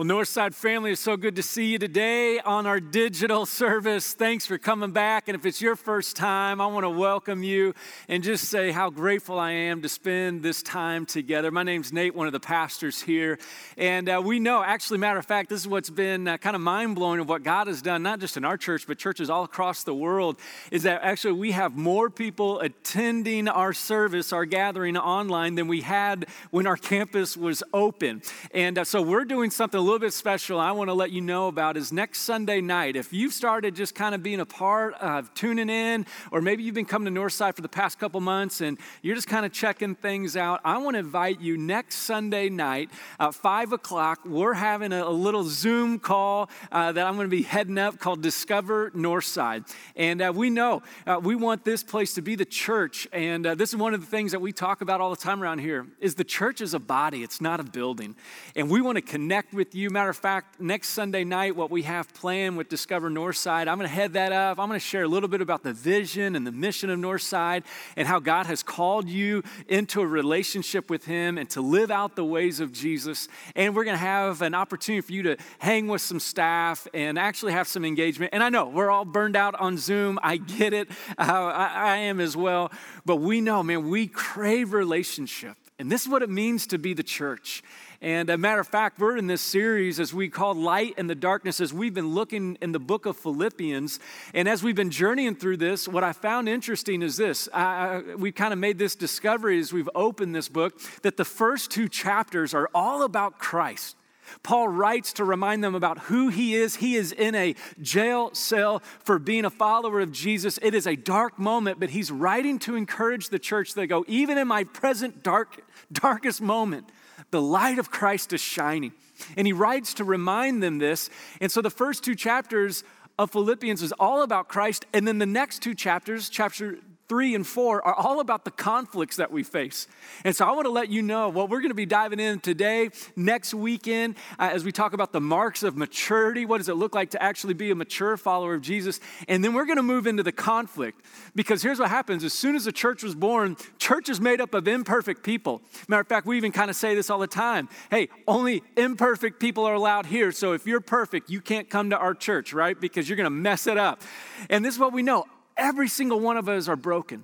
Well, Northside family, it's so good to see you today on our digital service. Thanks for coming back. And if it's your first time, I want to welcome you and just say how grateful I am to spend this time together. My name's Nate, one of the pastors here. And uh, we know, actually, matter of fact, this is what's been uh, kind of mind blowing of what God has done, not just in our church, but churches all across the world, is that actually we have more people attending our service, our gathering online, than we had when our campus was open. And uh, so we're doing something a little bit special I want to let you know about is next Sunday night. If you've started just kind of being a part of tuning in, or maybe you've been coming to Northside for the past couple months and you're just kind of checking things out, I want to invite you next Sunday night at 5 o'clock. We're having a, a little Zoom call uh, that I'm going to be heading up called Discover Northside. And uh, we know uh, we want this place to be the church. And uh, this is one of the things that we talk about all the time around here is the church is a body, it's not a building. And we want to connect with you you. Matter of fact, next Sunday night, what we have planned with Discover Northside, I'm going to head that up. I'm going to share a little bit about the vision and the mission of Northside and how God has called you into a relationship with Him and to live out the ways of Jesus. And we're going to have an opportunity for you to hang with some staff and actually have some engagement. And I know we're all burned out on Zoom. I get it. Uh, I, I am as well. But we know, man, we crave relationship. And this is what it means to be the church. And a matter of fact, we're in this series as we call Light and the Darkness, as we've been looking in the book of Philippians. And as we've been journeying through this, what I found interesting is this. I, we kind of made this discovery as we've opened this book that the first two chapters are all about Christ. Paul writes to remind them about who he is. He is in a jail cell for being a follower of Jesus. It is a dark moment, but he's writing to encourage the church that go, even in my present dark, darkest moment, the light of Christ is shining. And he writes to remind them this. And so the first two chapters of Philippians is all about Christ. And then the next two chapters, chapter 3 and 4 are all about the conflicts that we face. And so I want to let you know what we're going to be diving in today, next weekend, uh, as we talk about the marks of maturity. What does it look like to actually be a mature follower of Jesus? And then we're going to move into the conflict because here's what happens as soon as the church was born, church is made up of imperfect people. Matter of fact, we even kind of say this all the time hey, only imperfect people are allowed here. So if you're perfect, you can't come to our church, right? Because you're going to mess it up. And this is what we know every single one of us are broken.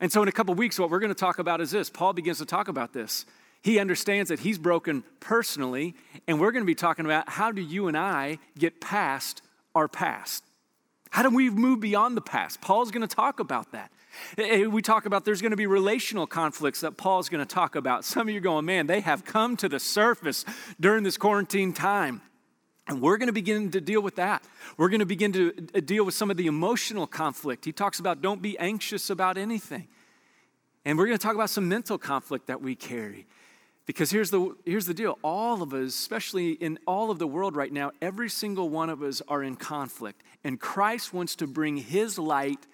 And so, in a couple weeks, what we're going to talk about is this. Paul begins to talk about this. He understands that he's broken personally, and we're going to be talking about how do you and I get past our past? How do we move beyond the past? Paul's going to talk about that. Eh, eh, we talk about there's going to be relational conflicts that Paul's going to talk about. Some of you are going, man, they have come to the surface during this quarantine time. And we're going to begin to deal with that. We're going to begin to uh, deal with some of the emotional conflict. He talks about don't be anxious about anything. And we're going to talk about some mental conflict that we carry. Because here's the, here's the deal all of us, especially in all of the world right now, every single one of us are in conflict. And Christ wants to bring his light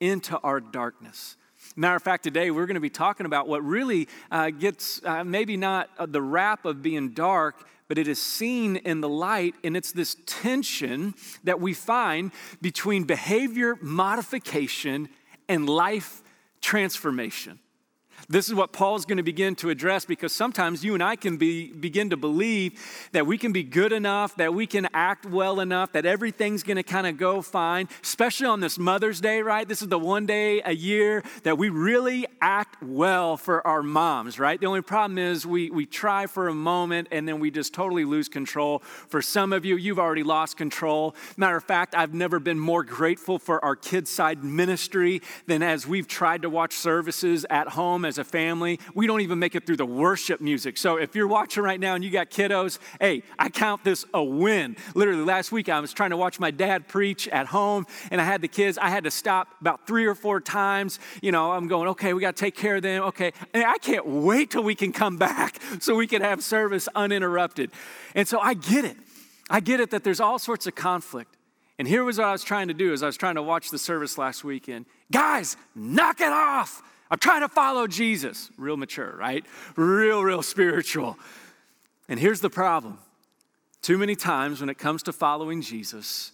into our darkness. Matter of fact, today we're going to be talking about what really uh, gets uh, maybe not uh, the rap of being dark, but it is seen in the light, and it's this tension that we find between behavior modification and life transformation. This is what Paul's going to begin to address because sometimes you and I can be, begin to believe that we can be good enough, that we can act well enough, that everything's going to kind of go fine, especially on this Mother's Day, right? This is the one day a year that we really act well for our moms, right? The only problem is we, we try for a moment and then we just totally lose control. For some of you, you've already lost control. Matter of fact, I've never been more grateful for our kids' side ministry than as we've tried to watch services at home as a family. We don't even make it through the worship music. So if you're watching right now and you got kiddos, hey, I count this a win. Literally, last week I was trying to watch my dad preach at home and I had the kids. I had to stop about three or four times. You know, I'm going, okay, we got to take care of them. Okay. And I can't wait till we can come back so we can have service uninterrupted. And so I get it. I get it that there's all sorts of conflict. And here was what I was trying to do is I was trying to watch the service last weekend. Guys, knock it off. I'm trying to follow Jesus. Real mature, right? Real, real spiritual. And here's the problem too many times when it comes to following Jesus,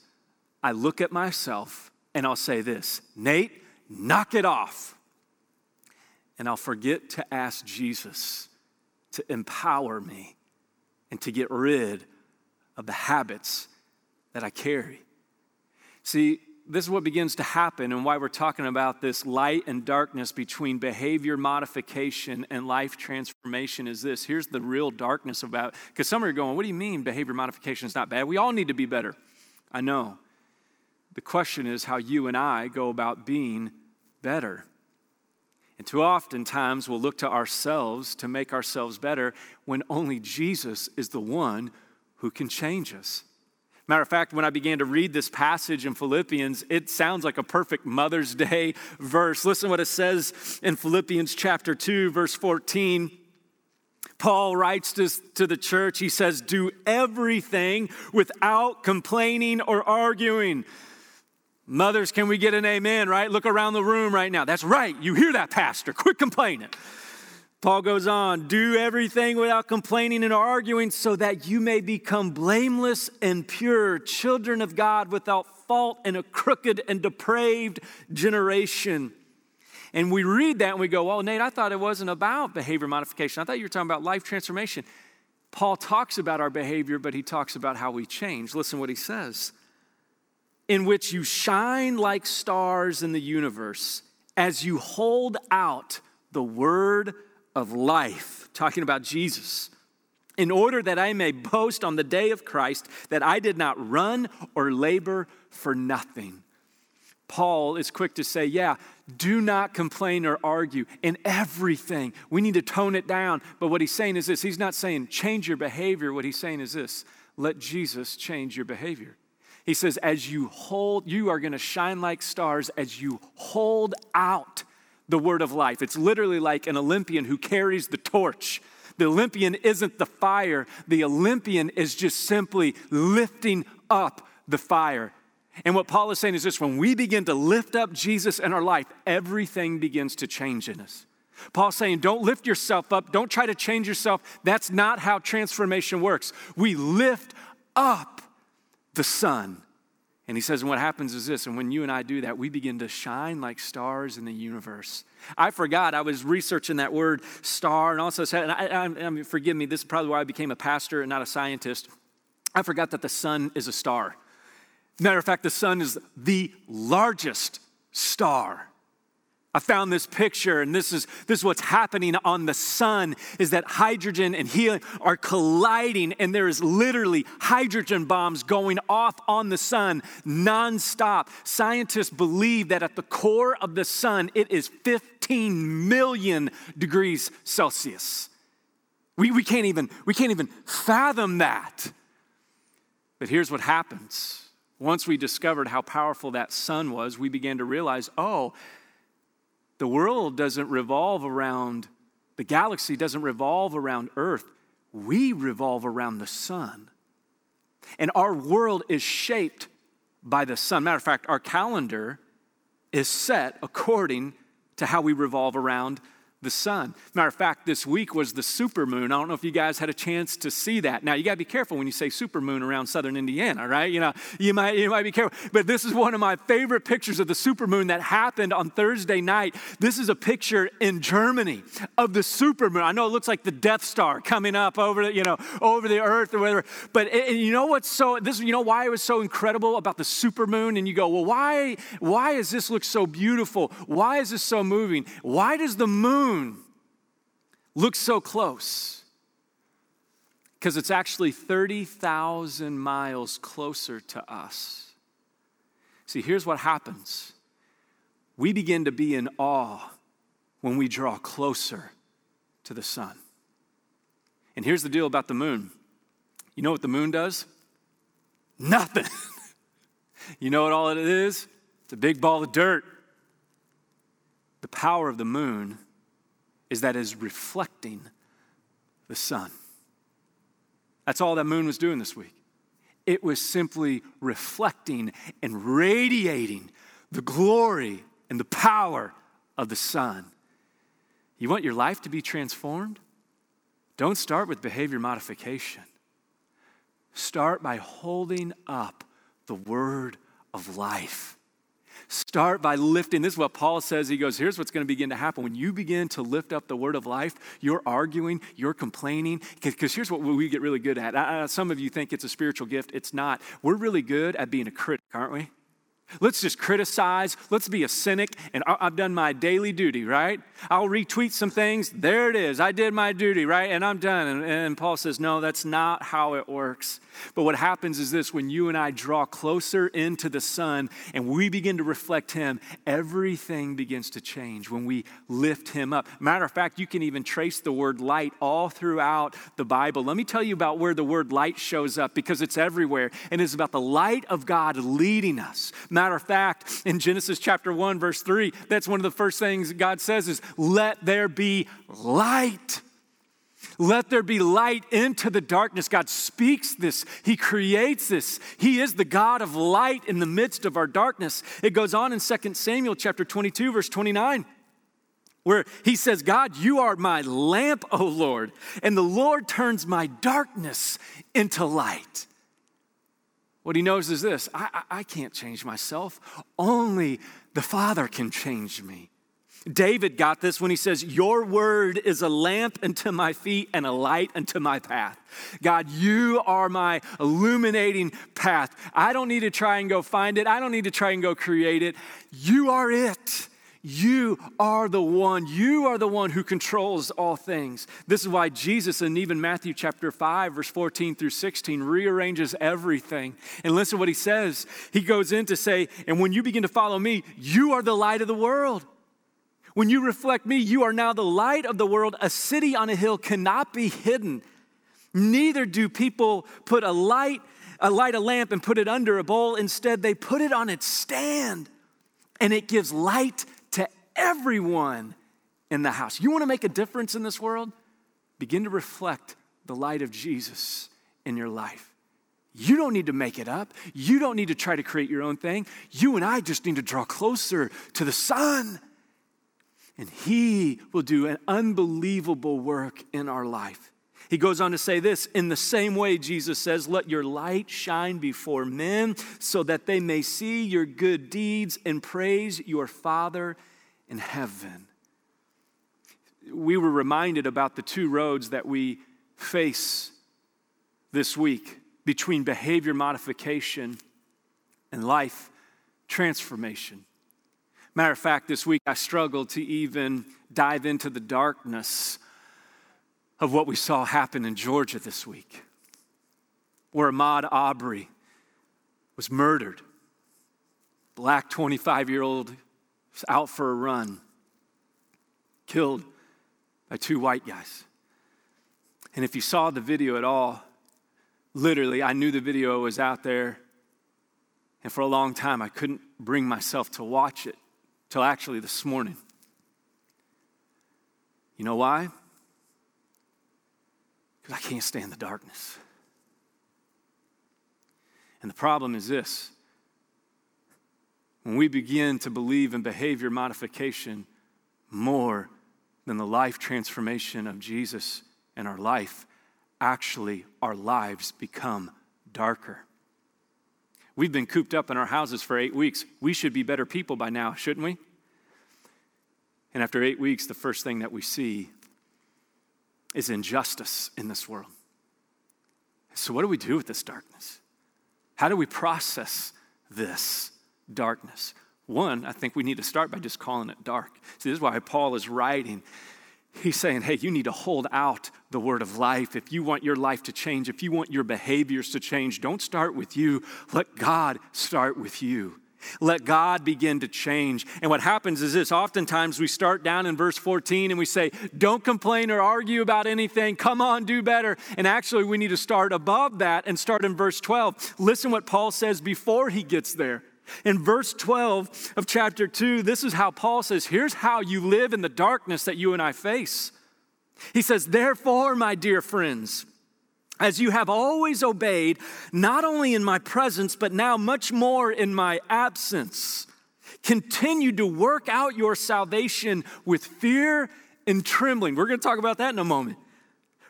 I look at myself and I'll say this Nate, knock it off. And I'll forget to ask Jesus to empower me and to get rid of the habits that I carry. See, this is what begins to happen and why we're talking about this light and darkness between behavior modification and life transformation is this. Here's the real darkness about because some are going, what do you mean behavior modification is not bad? We all need to be better. I know. The question is how you and I go about being better. And too often times we'll look to ourselves to make ourselves better when only Jesus is the one who can change us. Matter of fact, when I began to read this passage in Philippians, it sounds like a perfect Mother's Day verse. Listen what it says in Philippians chapter 2, verse 14. Paul writes to, to the church, he says, Do everything without complaining or arguing. Mothers, can we get an amen, right? Look around the room right now. That's right. You hear that, Pastor. Quit complaining. Paul goes on, do everything without complaining and arguing so that you may become blameless and pure, children of God without fault in a crooked and depraved generation. And we read that and we go, well, Nate, I thought it wasn't about behavior modification. I thought you were talking about life transformation. Paul talks about our behavior, but he talks about how we change. Listen what he says. In which you shine like stars in the universe as you hold out the word of life, talking about Jesus, in order that I may boast on the day of Christ that I did not run or labor for nothing. Paul is quick to say, Yeah, do not complain or argue in everything. We need to tone it down. But what he's saying is this He's not saying change your behavior. What he's saying is this let Jesus change your behavior. He says, As you hold, you are going to shine like stars as you hold out the word of life. It's literally like an Olympian who carries the torch. The Olympian isn't the fire, the Olympian is just simply lifting up the fire. And what Paul is saying is this when we begin to lift up Jesus in our life, everything begins to change in us. Paul's saying, don't lift yourself up, don't try to change yourself. That's not how transformation works. We lift up the Son and he says, and what happens is this, and when you and I do that, we begin to shine like stars in the universe. I forgot, I was researching that word star, and also said, and I, I, I, forgive me, this is probably why I became a pastor and not a scientist. I forgot that the sun is a star. Matter of fact, the sun is the largest star I found this picture, and this is, this is what's happening on the sun is that hydrogen and helium are colliding, and there is literally hydrogen bombs going off on the sun nonstop. Scientists believe that at the core of the sun, it is 15 million degrees Celsius. We, we, can't even, we can't even fathom that. But here's what happens. Once we discovered how powerful that sun was, we began to realize, oh, the world doesn't revolve around, the galaxy doesn't revolve around Earth. We revolve around the sun. And our world is shaped by the sun. Matter of fact, our calendar is set according to how we revolve around the sun. Matter of fact, this week was the supermoon. I don't know if you guys had a chance to see that. Now you got to be careful when you say supermoon around southern Indiana, right? You know, you might you might be careful. But this is one of my favorite pictures of the supermoon that happened on Thursday night. This is a picture in Germany of the supermoon. I know it looks like the Death Star coming up over the, you know, over the earth or whatever. But it, you know what's so this you know why it was so incredible about the supermoon and you go, "Well, why why does this look so beautiful? Why is this so moving? Why does the moon moon looks so close? Because it's actually 30,000 miles closer to us. See, here's what happens we begin to be in awe when we draw closer to the sun. And here's the deal about the moon you know what the moon does? Nothing. you know what all it is? It's a big ball of dirt. The power of the moon is that is reflecting the sun. That's all that moon was doing this week. It was simply reflecting and radiating the glory and the power of the sun. You want your life to be transformed? Don't start with behavior modification. Start by holding up the word of life. Start by lifting. This is what Paul says. He goes, Here's what's going to begin to happen. When you begin to lift up the word of life, you're arguing, you're complaining. Because here's what we get really good at. some of you think it's a spiritual gift. It's not. We're really good at being a critic, aren't we? Let's just criticize. Let's be a cynic. And I've done my daily duty, right? I'll retweet some things. There it is. I did my duty, right? And I'm done. And, and, Paul says, no, that's not how it works. But what happens is this when you and I draw closer into the Son and we begin to reflect Him, everything begins to change when we lift Him up. Matter of fact, you can even trace the word light all throughout the Bible. Let me tell you about where the word light shows up because it's everywhere. And it's about the light of God leading us. Matter of fact, in Genesis chapter 1, verse 3, that's one of the first things God says is, let there be light. Let there be light into the darkness. God speaks this. He creates this. He is the God of light in the midst of our darkness. It goes on in 2 Samuel chapter 22 verse 29 where he says, God, you are my lamp, O Lord, and the Lord turns my darkness into light. What he knows is this I, I, I, can't change myself, only the Father can change me. David got this when he says, Your word is a lamp unto my feet and a light unto my path. God, you are my illuminating path. I don't need to try and go find it, I don't need to try and go create it. You are it. You are the one. You are the one who controls all things. This is why Jesus, in even Matthew chapter 5, verse 14 through 16, rearranges everything. And listen to what he says. He goes in to say, And when you begin to follow me, you are the light of the world. When you reflect me, you are now the light of the world. A city on a hill cannot be hidden. Neither do people put a light, a light a lamp and put it under a bowl. Instead, they put it on its stand, and it gives light everyone in the house. You want to make a difference in this world? Begin to reflect the light of Jesus in your life. You don't need to make it up. You don't need to try to create your own thing. You and I just need to draw closer to the sun and He will do an unbelievable work in our life. He goes on to say this in the same way, Jesus says, Let your light shine before men so that they may see your good deeds and praise your Father in heaven. We were reminded about the two roads that we face this week between behavior modification and life transformation. Matter of fact, this week I struggled to even dive into the darkness of what we saw happen in Georgia this week, where Ahmaud Arbery was murdered. Black 25 year old out for a run, killed by two white guys. And if you saw the video at all, literally, I knew the video was out there. And for a long time, I couldn't bring myself to watch it till actually this morning. You know why? Because I can't stand the darkness. And the problem is this when we begin to believe in behavior modification more than the life transformation of Jesus in our life, actually our lives become darker. We've been cooped up in our houses for eight weeks. We should be better people by now, shouldn't we? And after eight weeks, the first thing that we see is injustice in this world. So, what do we do with this darkness? How do we process this darkness? One, I think we need to start by just calling it dark. See, this is why Paul is writing He's saying, hey, you need to hold out the word of life. If you want your life to change, if you want your behaviors to change, don't start with you. Let God start with you. Let God begin to change. And what happens is this oftentimes we start down in verse 14 and we say, Don't complain or argue about anything. Come on, do better. And actually, we need to start above that and start in verse 12. Listen what Paul says before he gets there. In verse 12 of chapter 2, this is how Paul says, Here's how you live in the darkness that you and I face. He says, Therefore, my dear friends, as you have always obeyed, not only in my presence, but now much more in my absence, continue to work out your salvation with fear and trembling. We're going to talk about that in a moment.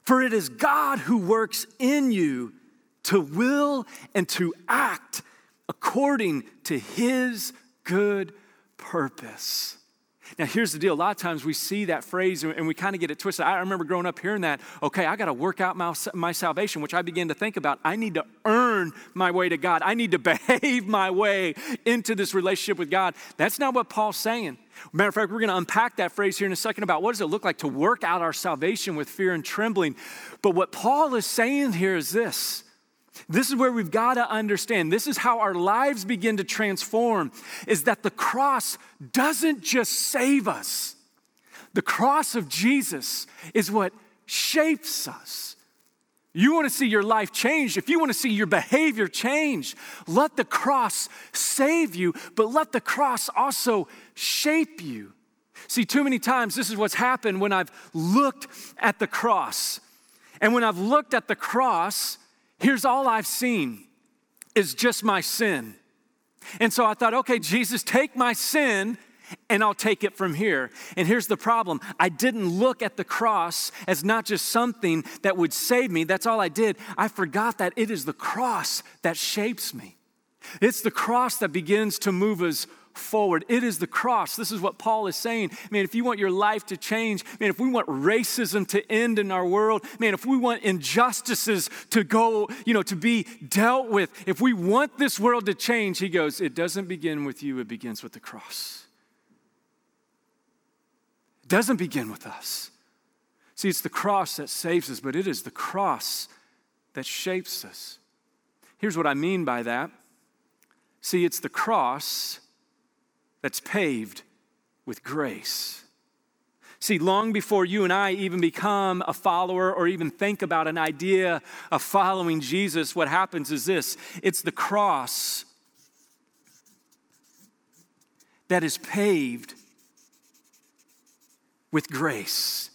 For it is God who works in you to will and to act according to his good purpose. Now, here's the deal. A lot of times we see that phrase and we kind of get it twisted. I remember growing up hearing that, okay, I got to work out my, my salvation, which I began to think about. I need to earn my way to God. I need to behave my way into this relationship with God. That's not what Paul's saying. Matter of fact, we're going to unpack that phrase here in a second about what does it look like to work out our salvation with fear and trembling. But what Paul is saying here is this this is where we've got to understand. This is how our lives begin to transform is that the cross doesn't just save us. The cross of Jesus is what shapes us. You want to see your life change, if you want to see your behavior change, let the cross save you, but let the cross also shape you. See, too many times this is what's happened when I've looked at the cross. And when I've looked at the cross, here's all I've seen is just my sin. And so I thought, okay, Jesus, take my sin and I'll take it from here. And here's the problem I didn't look at the cross as not just something that would save me. That's all I did. I forgot that it is the cross that shapes me, it's the cross that begins to move us forward. It is the cross. This is what Paul is saying. Man, if you want your life to change, man, if we want racism to end in our world, man, if we want injustices to go, you know, to be dealt with, if we want this world to change, he goes, it doesn't begin with you, it begins with the cross. It doesn't begin with us. See, it's the cross that saves us, but it is the cross that shapes us. Here's what I mean by that. See, it's the cross that's paved with grace. See, long before you and I even become a follower or even think about an idea of following Jesus, what happens is this it's the cross that is paved with grace.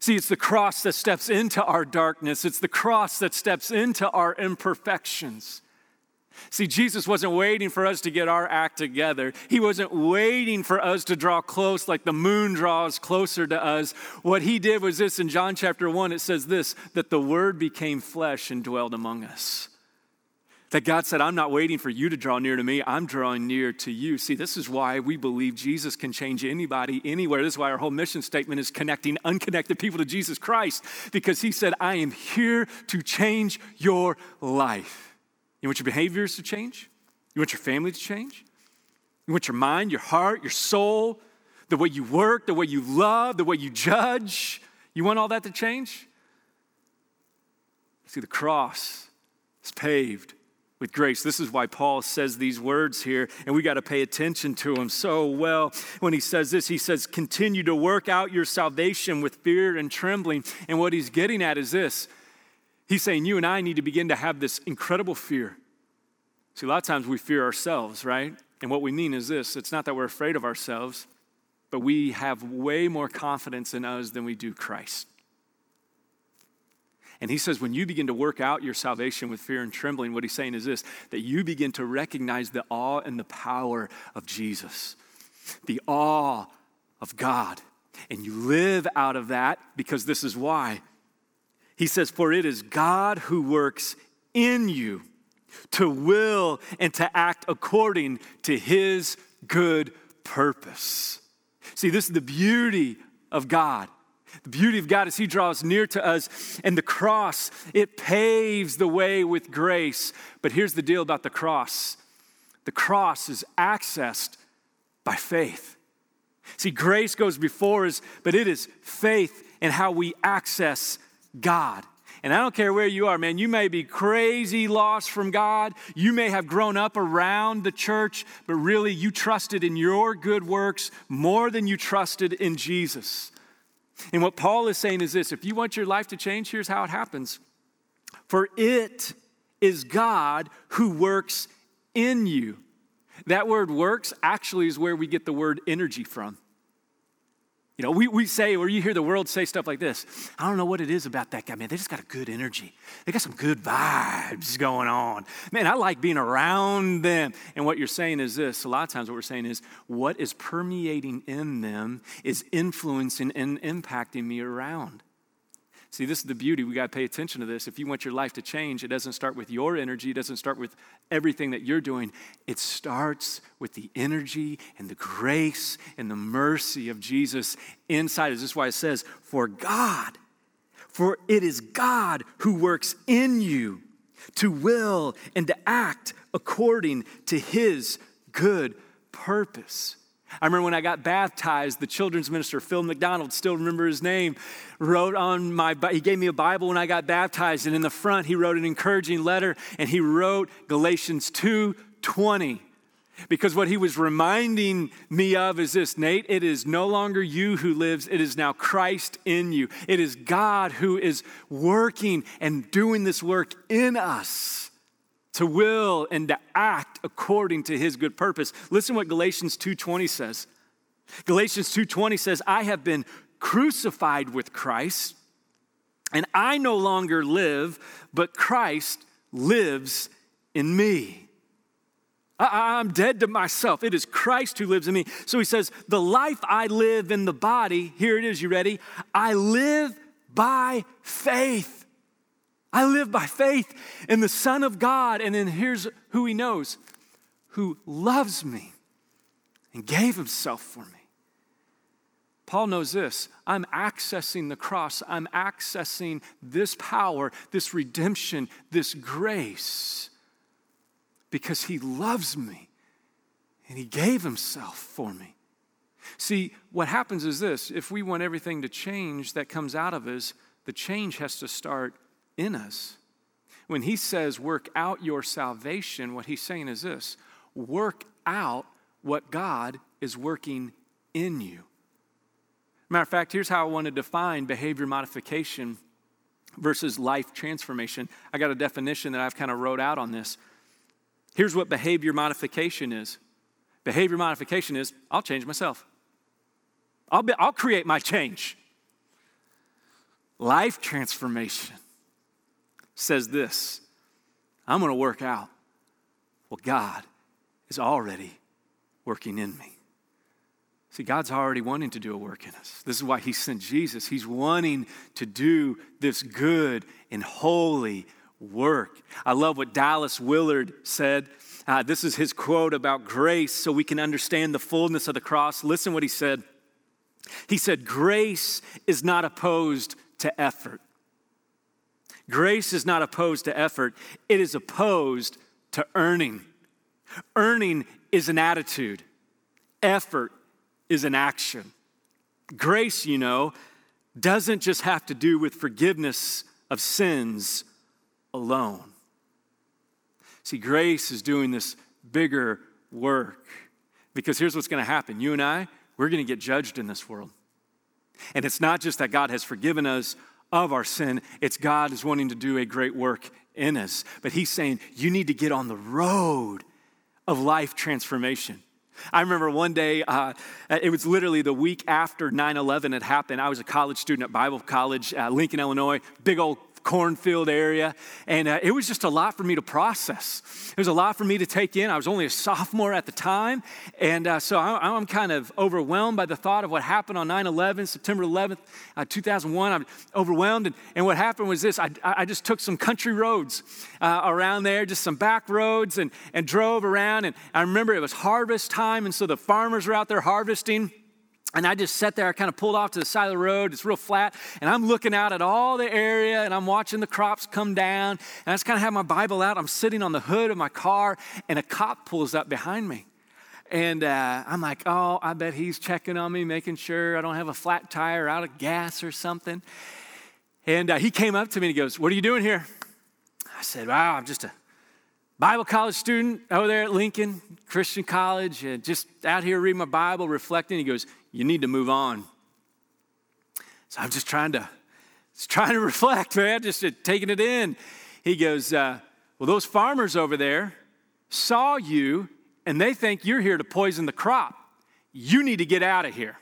See, it's the cross that steps into our darkness, it's the cross that steps into our imperfections. See, Jesus wasn't waiting for us to get our act together. He wasn't waiting for us to draw close like the moon draws closer to us. What he did was this in John chapter 1, it says this that the word became flesh and dwelled among us. That God said, I'm not waiting for you to draw near to me, I'm drawing near to you. See, this is why we believe Jesus can change anybody, anywhere. This is why our whole mission statement is connecting unconnected people to Jesus Christ, because He said, I am here to change your life. You want your behaviors to change? You want your family to change? You want your mind, your heart, your soul, the way you work, the way you love, the way you judge? You want all that to change? See, the cross is paved with grace. This is why Paul says these words here, and we got to pay attention to him so well. When he says this, he says, Continue to work out your salvation with fear and trembling. And what he's getting at is this He's saying you and I need to begin to have this incredible fear. See, a lot of times we fear ourselves, right? And what we mean is this it's not that we're afraid of ourselves, but we have way more confidence in us than we do Christ. And he says, when you begin to work out your salvation with fear and trembling, what he's saying is this that you begin to recognize the awe and the power of Jesus, the awe of God. And you live out of that because this is why he says, For it is God who works in you to will and to act according to his good purpose. See, this is the beauty of God. The beauty of God is He draws near to us, and the cross, it paves the way with grace. But here's the deal about the cross the cross is accessed by faith. See, grace goes before us, but it is faith in how we access God. And I don't care where you are, man. You may be crazy lost from God. You may have grown up around the church, but really you trusted in your good works more than you trusted in Jesus. And what Paul is saying is this if you want your life to change, here's how it happens. For it is God who works in you. That word works actually is where we get the word energy from. You know, we, we say, or you hear the world say stuff like this I don't know what it is about that guy, man. They just got a good energy. They got some good vibes going on. Man, I like being around them. And what you're saying is this a lot of times, what we're saying is what is permeating in them is influencing and impacting me around. See, this is the beauty. We got to pay attention to this. If you want your life to change, it doesn't start with your energy, it doesn't start with everything that you're doing. It starts with the energy and the grace and the mercy of Jesus inside. Is this is why it says, For God, for it is God who works in you to will and to act according to his good purpose. I remember when I got baptized, the children's minister, Phil McDonald, still remember his name, wrote on my, he gave me a Bible when I got baptized, and in the front, he wrote an encouraging letter, and he wrote Galatians 2 20. Because what he was reminding me of is this Nate, it is no longer you who lives, it is now Christ in you. It is God who is working and doing this work in us to will and to act according to his good purpose. Listen what Galatians 2:20 says. Galatians 2:20 says, "I have been crucified with Christ, and I no longer live, but Christ lives in me." I'm dead to myself. It is Christ who lives in me. So he says, The life I live in the body, here it is, you ready? I live by faith I live by faith in the Son of God. And then here's who he knows who loves me and gave himself for me. Paul knows this I'm accessing the cross, I'm accessing this power, this redemption, this grace because he loves me and he gave himself for me. See, what happens is this if we want everything to change that comes out of us, the change has to start in us. When he says, work out your salvation, what he's saying is this work out what God is working in you. Matter of fact, here's how I want to define behavior modification versus life transformation. I got a definition that I've kind of wrote out on this. Here's what behavior modification is behavior modification is I'll change myself, I'll, be, I'll create my change. Life transformation says this I'm going to work out what God is already working in me. See, God's already wanting to do a work in us. This is why He sent Jesus. He's wanting to do this good and holy work. I love what Dallas Willard said. Uh, this is his quote about grace so we can understand the fullness of the cross. Listen what he said. He said, Grace is not opposed to effort. Grace is not opposed to effort, it is opposed to earning. Earning is an attitude, effort is an action. Grace, you know, doesn't just have to do with forgiveness of sins alone. See, grace is doing this bigger work because here's what's going to happen you and I, we're going to get judged in this world. And it's not just that God has forgiven us of our sin. It's God is wanting to do a great work in us. But He's saying, you need to get on the road of life transformation. I remember one day, uh, it was literally the week after 9 11 had happened. I was a college student at Bible College, uh, Lincoln, Illinois, big old cornfield area. And uh, it was just a lot for me to process. It was a lot for me to take in. I was only a sophomore at the time. And uh, so I, am kind of overwhelmed by the thought of what happened on 9 11, September 11th, uh, 2001. I'm overwhelmed. And, and what happened was this I, I just took some country roads uh, around there, just some back roads, and, and drove around. And I remember it was harvest time. And so the farmers were out there harvesting. And I just sat there, I kind of pulled off to the side of the road, it's real flat, and I'm looking out at all the area and I'm watching the crops come down. And I just kind of have my Bible out. I'm sitting on the hood of my car, and a cop pulls up behind me. And uh, I'm like, oh, I bet he's checking on me, making sure I don't have a flat tire, out of gas or something. And uh, he came up to me and he goes, What are you doing here? I said, Wow, I'm just a Bible college student over there at Lincoln Christian College, and just out here reading my Bible, reflecting. He goes, you need to move on. So I'm just trying to, just trying to reflect, man, just taking it in. He goes, uh, Well, those farmers over there saw you and they think you're here to poison the crop. You need to get out of here.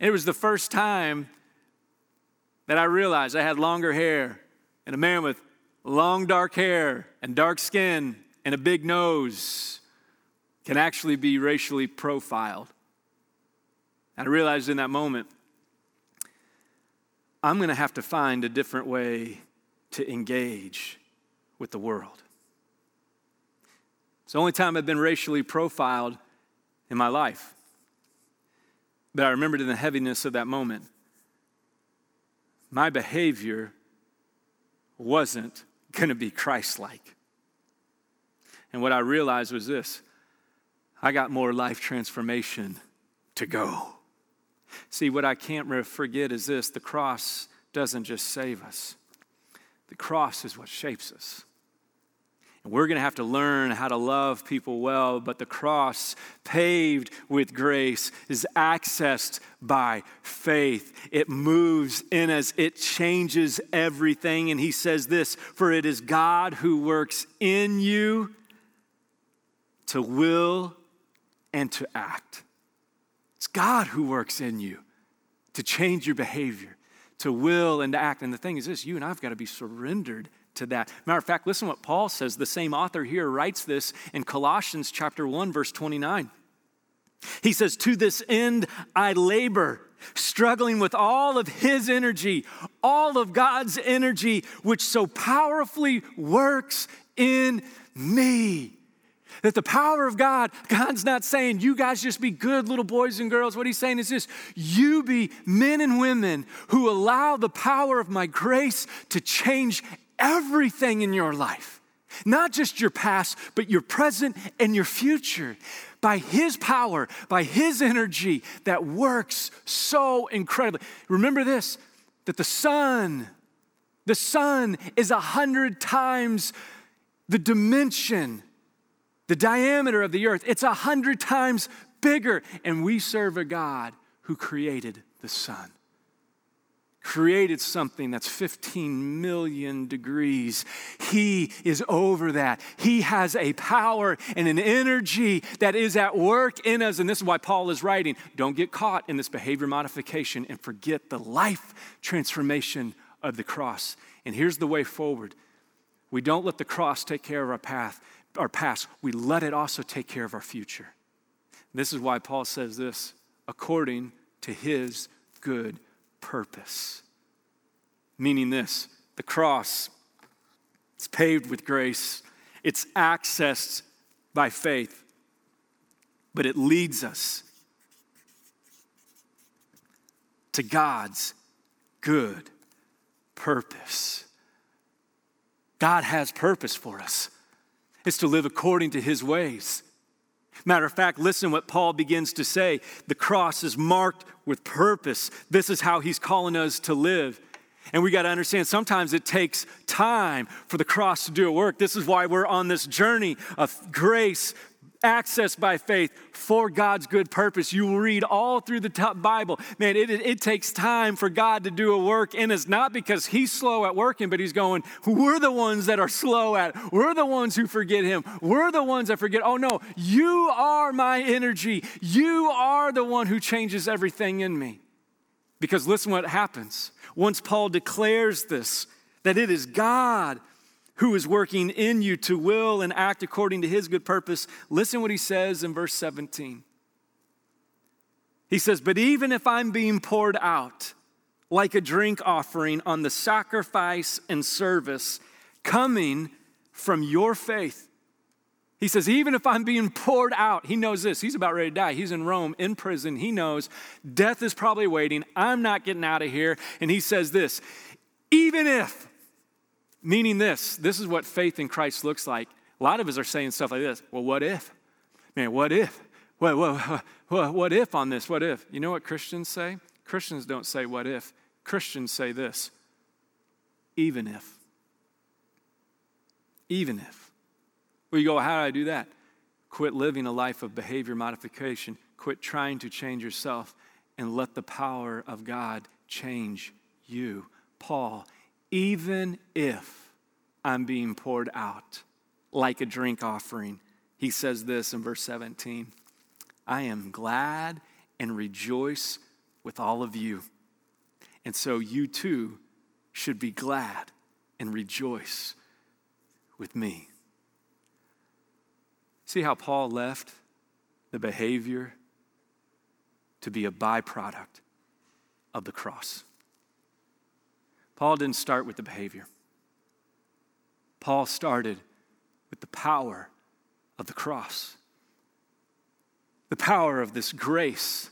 And it was the first time that I realized I had longer hair and a man with long dark hair and dark skin and a big nose can actually be racially profiled. And I realized in that moment I'm going to have to find a different way to engage with the world. It's the only time I've been racially profiled in my life. But I remembered in the heaviness of that moment, my behavior wasn't going to be Christ like. And what I realized was this I got more life transformation to go. See, what I can't forget is this the cross doesn't just save us, the cross is what shapes us. And we're going to have to learn how to love people well, but the cross, paved with grace, is accessed by faith. It moves in us, it changes everything. And he says this For it is God who works in you to will and to act. God who works in you to change your behavior, to will and to act. And the thing is this you and I've got to be surrendered to that. Matter of fact, listen what Paul says. The same author here writes this in Colossians chapter 1, verse 29. He says, To this end I labor, struggling with all of his energy, all of God's energy, which so powerfully works in me. That the power of God, God's not saying you guys just be good little boys and girls. What he's saying is this you be men and women who allow the power of my grace to change everything in your life. Not just your past, but your present and your future. By His power, by His energy that works so incredibly. Remember this that the sun, the sun is a hundred times the dimension the diameter of the earth, it's a hundred times bigger. And we serve a God who created the sun. Created something that's 15 million degrees. He is over that. He has a power and an energy that is at work in us. And this is why Paul is writing don't get caught in this behavior modification and forget the life transformation of the cross. And here's the way forward we don't let the cross take care of our path our past, we let it also take care of our future. This is why Paul says this according to his good purpose. Meaning this the cross, it's paved with grace, it's accessed by faith, but it leads us to God's good purpose. God has purpose for us is to live according to his ways. Matter of fact, listen what Paul begins to say. The cross is marked with purpose. This is how he's calling us to live. And we got to understand sometimes it takes time for the cross to do a work. This is why we're on this journey of grace, access by faith for God's good purpose. You will read all through the Bible. Man, it, it, takes time for God to do a work in us, not because He's slow at working, but He's going, we're the ones that are slow at it. We're the ones who forget Him. We're the ones that forget, oh no, you are my energy. You are the one who changes everything in me. Because listen what happens. Once Paul declares this, that it is God who is working in you to will and act according to his good purpose. Listen what he says in verse 17. He says, But even if I'm being poured out like a drink offering on the sacrifice and service coming from your faith, he says, even if I'm being poured out, he knows this. He's about ready to die. He's in Rome, in prison. He knows death is probably waiting. I'm not getting out of here. And he says this even if Meaning this, this is what faith in Christ looks like. A lot of us are saying stuff like this. Well, what if? Man, what if? What, what, what, what if on this? What if? You know what Christians say? Christians don't say what if. Christians say this even if. Even if. Well, you go, how do I do that? Quit living a life of behavior modification. Quit trying to change yourself and let the power of God change you. Paul even if I'm being poured out like a drink offering. He says this in verse 17 I am glad and rejoice with all of you. And so you too should be glad and rejoice with me. See how Paul left the behavior to be a byproduct of the cross. Paul didn't start with the behavior. Paul started with the power of the cross, the power of this grace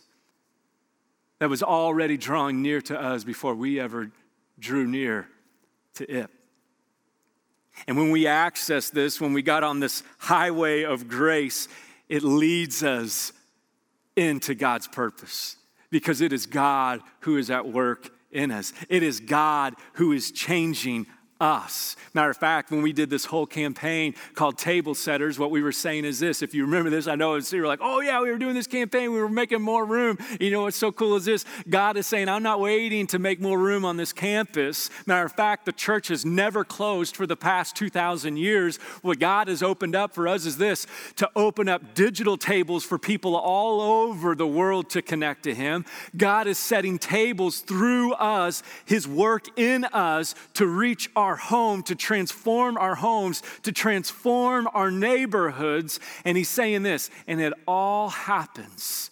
that was already drawing near to us before we ever drew near to it. And when we access this, when we got on this highway of grace, it leads us into God's purpose because it is God who is at work in us. It is God who is changing us. Matter of fact, when we did this whole campaign called Table Setters, what we were saying is this. If you remember this, I know it's, you were like, oh yeah, we were doing this campaign, we were making more room. You know what's so cool is this? God is saying, I'm not waiting to make more room on this campus. Matter of fact, the church has never closed for the past 2,000 years. What God has opened up for us is this to open up digital tables for people all over the world to connect to Him. God is setting tables through us, His work in us to reach our our home, to transform our homes, to transform our neighborhoods. And he's saying this, and it all happens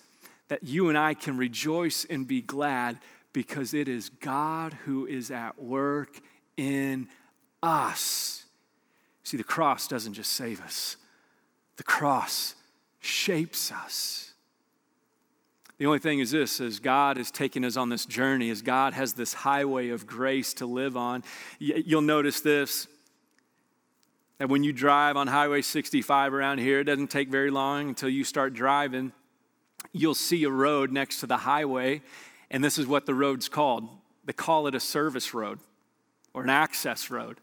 that you and I can rejoice and be glad because it is God who is at work in us. See, the cross doesn't just save us, the cross shapes us. The only thing is this as God is taking us on this journey, as God has this highway of grace to live on, you'll notice this that when you drive on Highway 65 around here, it doesn't take very long until you start driving. You'll see a road next to the highway, and this is what the road's called. They call it a service road or an access road.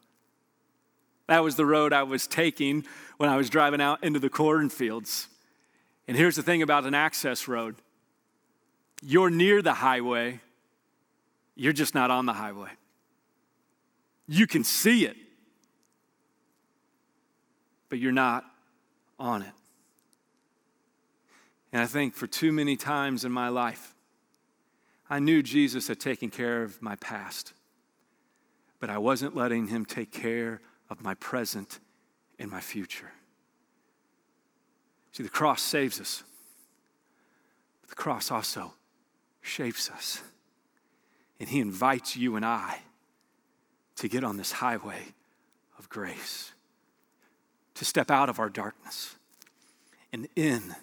That was the road I was taking when I was driving out into the cornfields. And here's the thing about an access road you're near the highway, you're just not on the highway. You can see it, but you're not on it. And I think for too many times in my life, I knew Jesus had taken care of my past, but I wasn't letting him take care of my present and my future. See, the cross saves us, but the cross also shapes us. And He invites you and I to get on this highway of grace, to step out of our darkness and in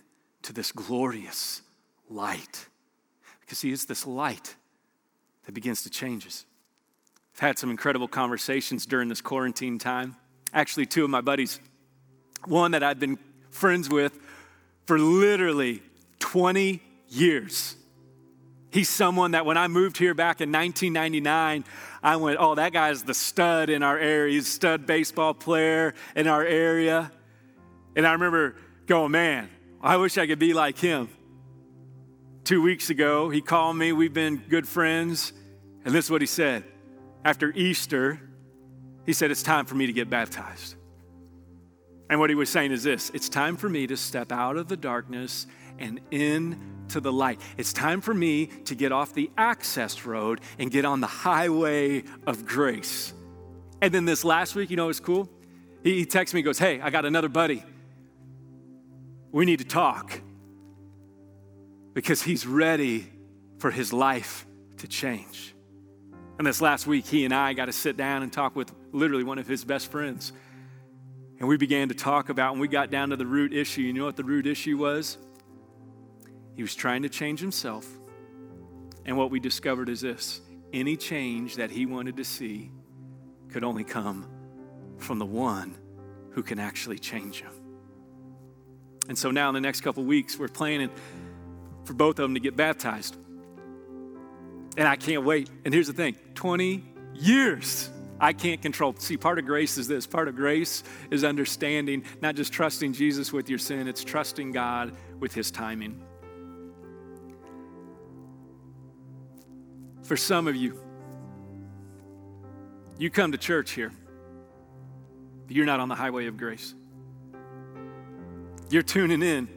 to this glorious light. Because, He is this light that begins to change us. I've had some incredible conversations during this quarantine time. Actually, two of my buddies, one that I've been friends with for literally 20 years. He's someone that when I moved here back in 1999, I went, oh, that guy's the stud in our area. He's a stud baseball player in our area. And I remember going, man, I wish I could be like him. Two weeks ago, he called me. We've been good friends. And this is what he said. After Easter, he said, It's time for me to get baptized. And what he was saying is this it's time for me to step out of the darkness and in to the light. It's time for me to get off the access road and get on the highway of grace. And then this last week, you know what's cool? He, he texts me, he goes, Hey, I got another buddy. We need to talk because he's ready for his life to change. And this last week, he and I got to sit down and talk with literally one of his best friends. And we began to talk about, and we got down to the root issue. You know what the root issue was? He was trying to change himself. And what we discovered is this any change that he wanted to see could only come from the one who can actually change him. And so now, in the next couple weeks, we're planning for both of them to get baptized. And I can't wait. And here's the thing 20 years. I can't control. See, part of grace is this part of grace is understanding, not just trusting Jesus with your sin, it's trusting God with his timing. For some of you, you come to church here, but you're not on the highway of grace. You're tuning in,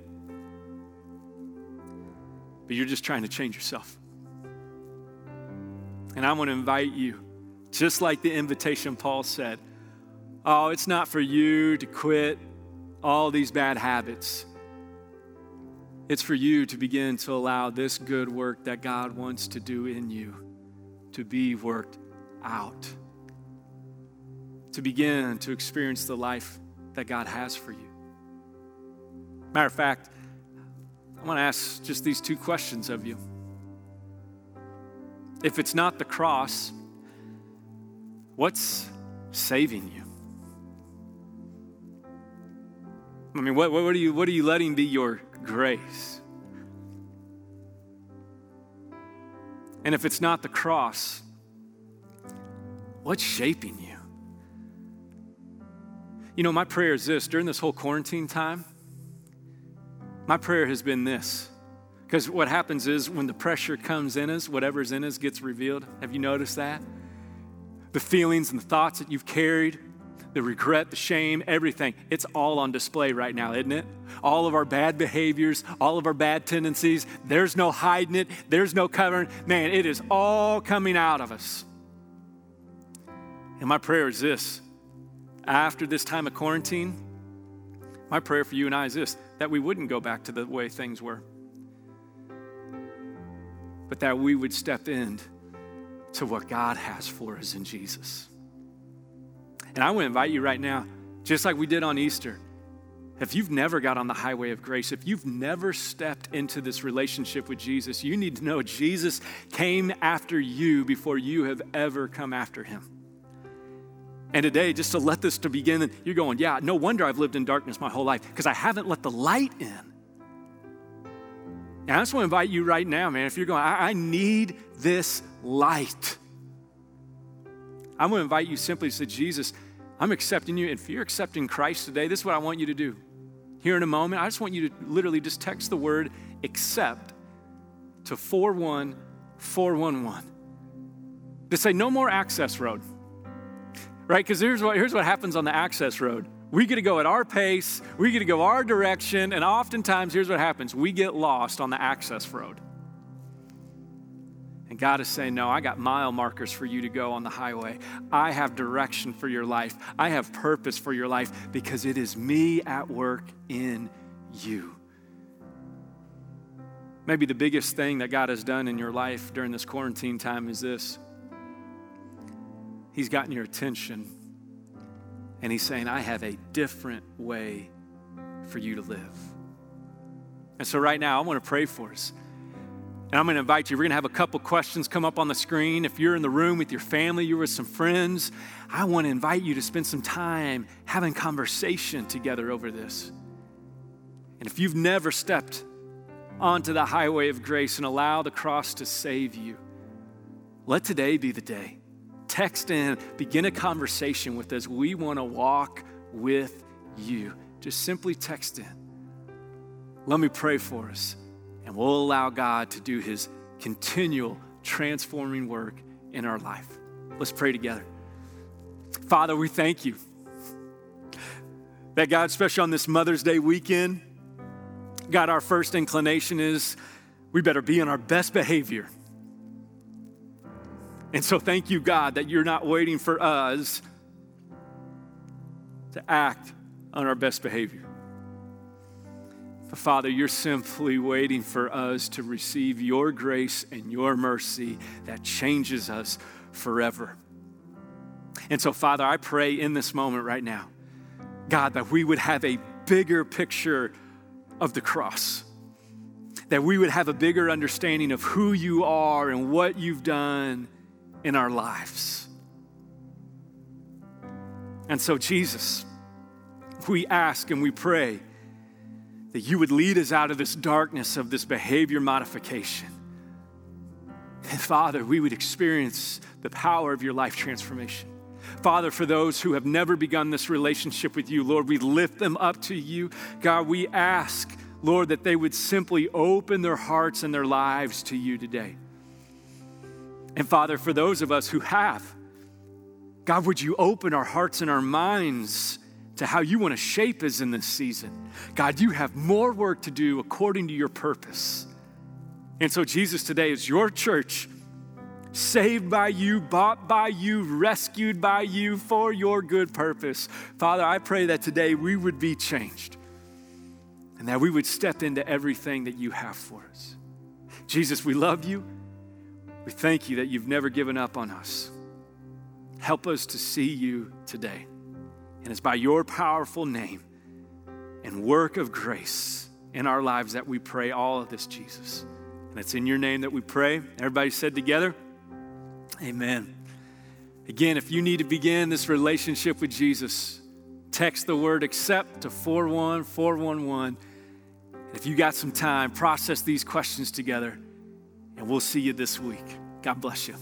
but you're just trying to change yourself. And I want to invite you, just like the invitation Paul said, oh, it's not for you to quit all these bad habits. It's for you to begin to allow this good work that God wants to do in you to be worked out to begin to experience the life that God has for you. Matter of fact, I want to ask just these two questions of you. If it's not the cross, what's saving you? I mean, what, what, are you, what are you letting be your grace? And if it's not the cross, what's shaping you? You know, my prayer is this during this whole quarantine time, my prayer has been this. Because what happens is when the pressure comes in us, whatever's in us gets revealed. Have you noticed that? The feelings and the thoughts that you've carried, the regret, the shame, everything, it's all on display right now, isn't it? All of our bad behaviors, all of our bad tendencies, there's no hiding it, there's no covering. Man, it is all coming out of us. And my prayer is this after this time of quarantine, my prayer for you and I is this that we wouldn't go back to the way things were, but that we would step in to what God has for us in Jesus. And I want to invite you right now, just like we did on Easter. If you've never got on the highway of grace, if you've never stepped into this relationship with Jesus, you need to know Jesus came after you before you have ever come after him. And today, just to let this to begin, you're going, yeah, no wonder I've lived in darkness my whole life because I haven't let the light in. And I just want to invite you right now, man, if you're going, I, I need this light. I'm going to invite you simply to say, Jesus, I'm accepting you. And if you're accepting Christ today, this is what I want you to do. Here in a moment, I just want you to literally just text the word accept to 41411. To say, no more access road. Right? Because here's what, here's what happens on the access road. We get to go at our pace, we get to go our direction, and oftentimes, here's what happens we get lost on the access road. God is saying, No, I got mile markers for you to go on the highway. I have direction for your life. I have purpose for your life because it is me at work in you. Maybe the biggest thing that God has done in your life during this quarantine time is this He's gotten your attention, and He's saying, I have a different way for you to live. And so, right now, I want to pray for us. And I'm going to invite you, we're going to have a couple questions come up on the screen. If you're in the room with your family, you're with some friends, I want to invite you to spend some time having conversation together over this. And if you've never stepped onto the highway of grace and allow the cross to save you, let today be the day. Text in, begin a conversation with us. We want to walk with you. Just simply text in. Let me pray for us and we'll allow God to do his continual transforming work in our life. Let's pray together. Father, we thank you that God, especially on this Mother's Day weekend, God, our first inclination is we better be in our best behavior. And so, thank you, God, that you're not waiting for us to act on our best behavior. Father, you're simply waiting for us to receive your grace and your mercy that changes us forever. And so, Father, I pray in this moment right now, God, that we would have a bigger picture of the cross, that we would have a bigger understanding of who you are and what you've done in our lives. And so, Jesus, we ask and we pray that you would lead us out of this darkness of this behavior modification. And Father, we would experience the power of your life transformation. Father, for those who have never begun this relationship with you, Lord, we lift them up to you. God, we ask, Lord, that they would simply open their hearts and their lives to you today. And Father, for those of us who have, God, would you open our hearts and our minds to how you want to shape us in this season. God, you have more work to do according to your purpose. And so, Jesus, today is your church, saved by you, bought by you, rescued by you for your good purpose. Father, I pray that today we would be changed and that we would step into everything that you have for us. Jesus, we love you. We thank you that you've never given up on us. Help us to see you today. And it's by your powerful name and work of grace in our lives that we pray all of this, Jesus. And it's in your name that we pray. Everybody said together, Amen. Again, if you need to begin this relationship with Jesus, text the word accept to 41411. If you got some time, process these questions together, and we'll see you this week. God bless you.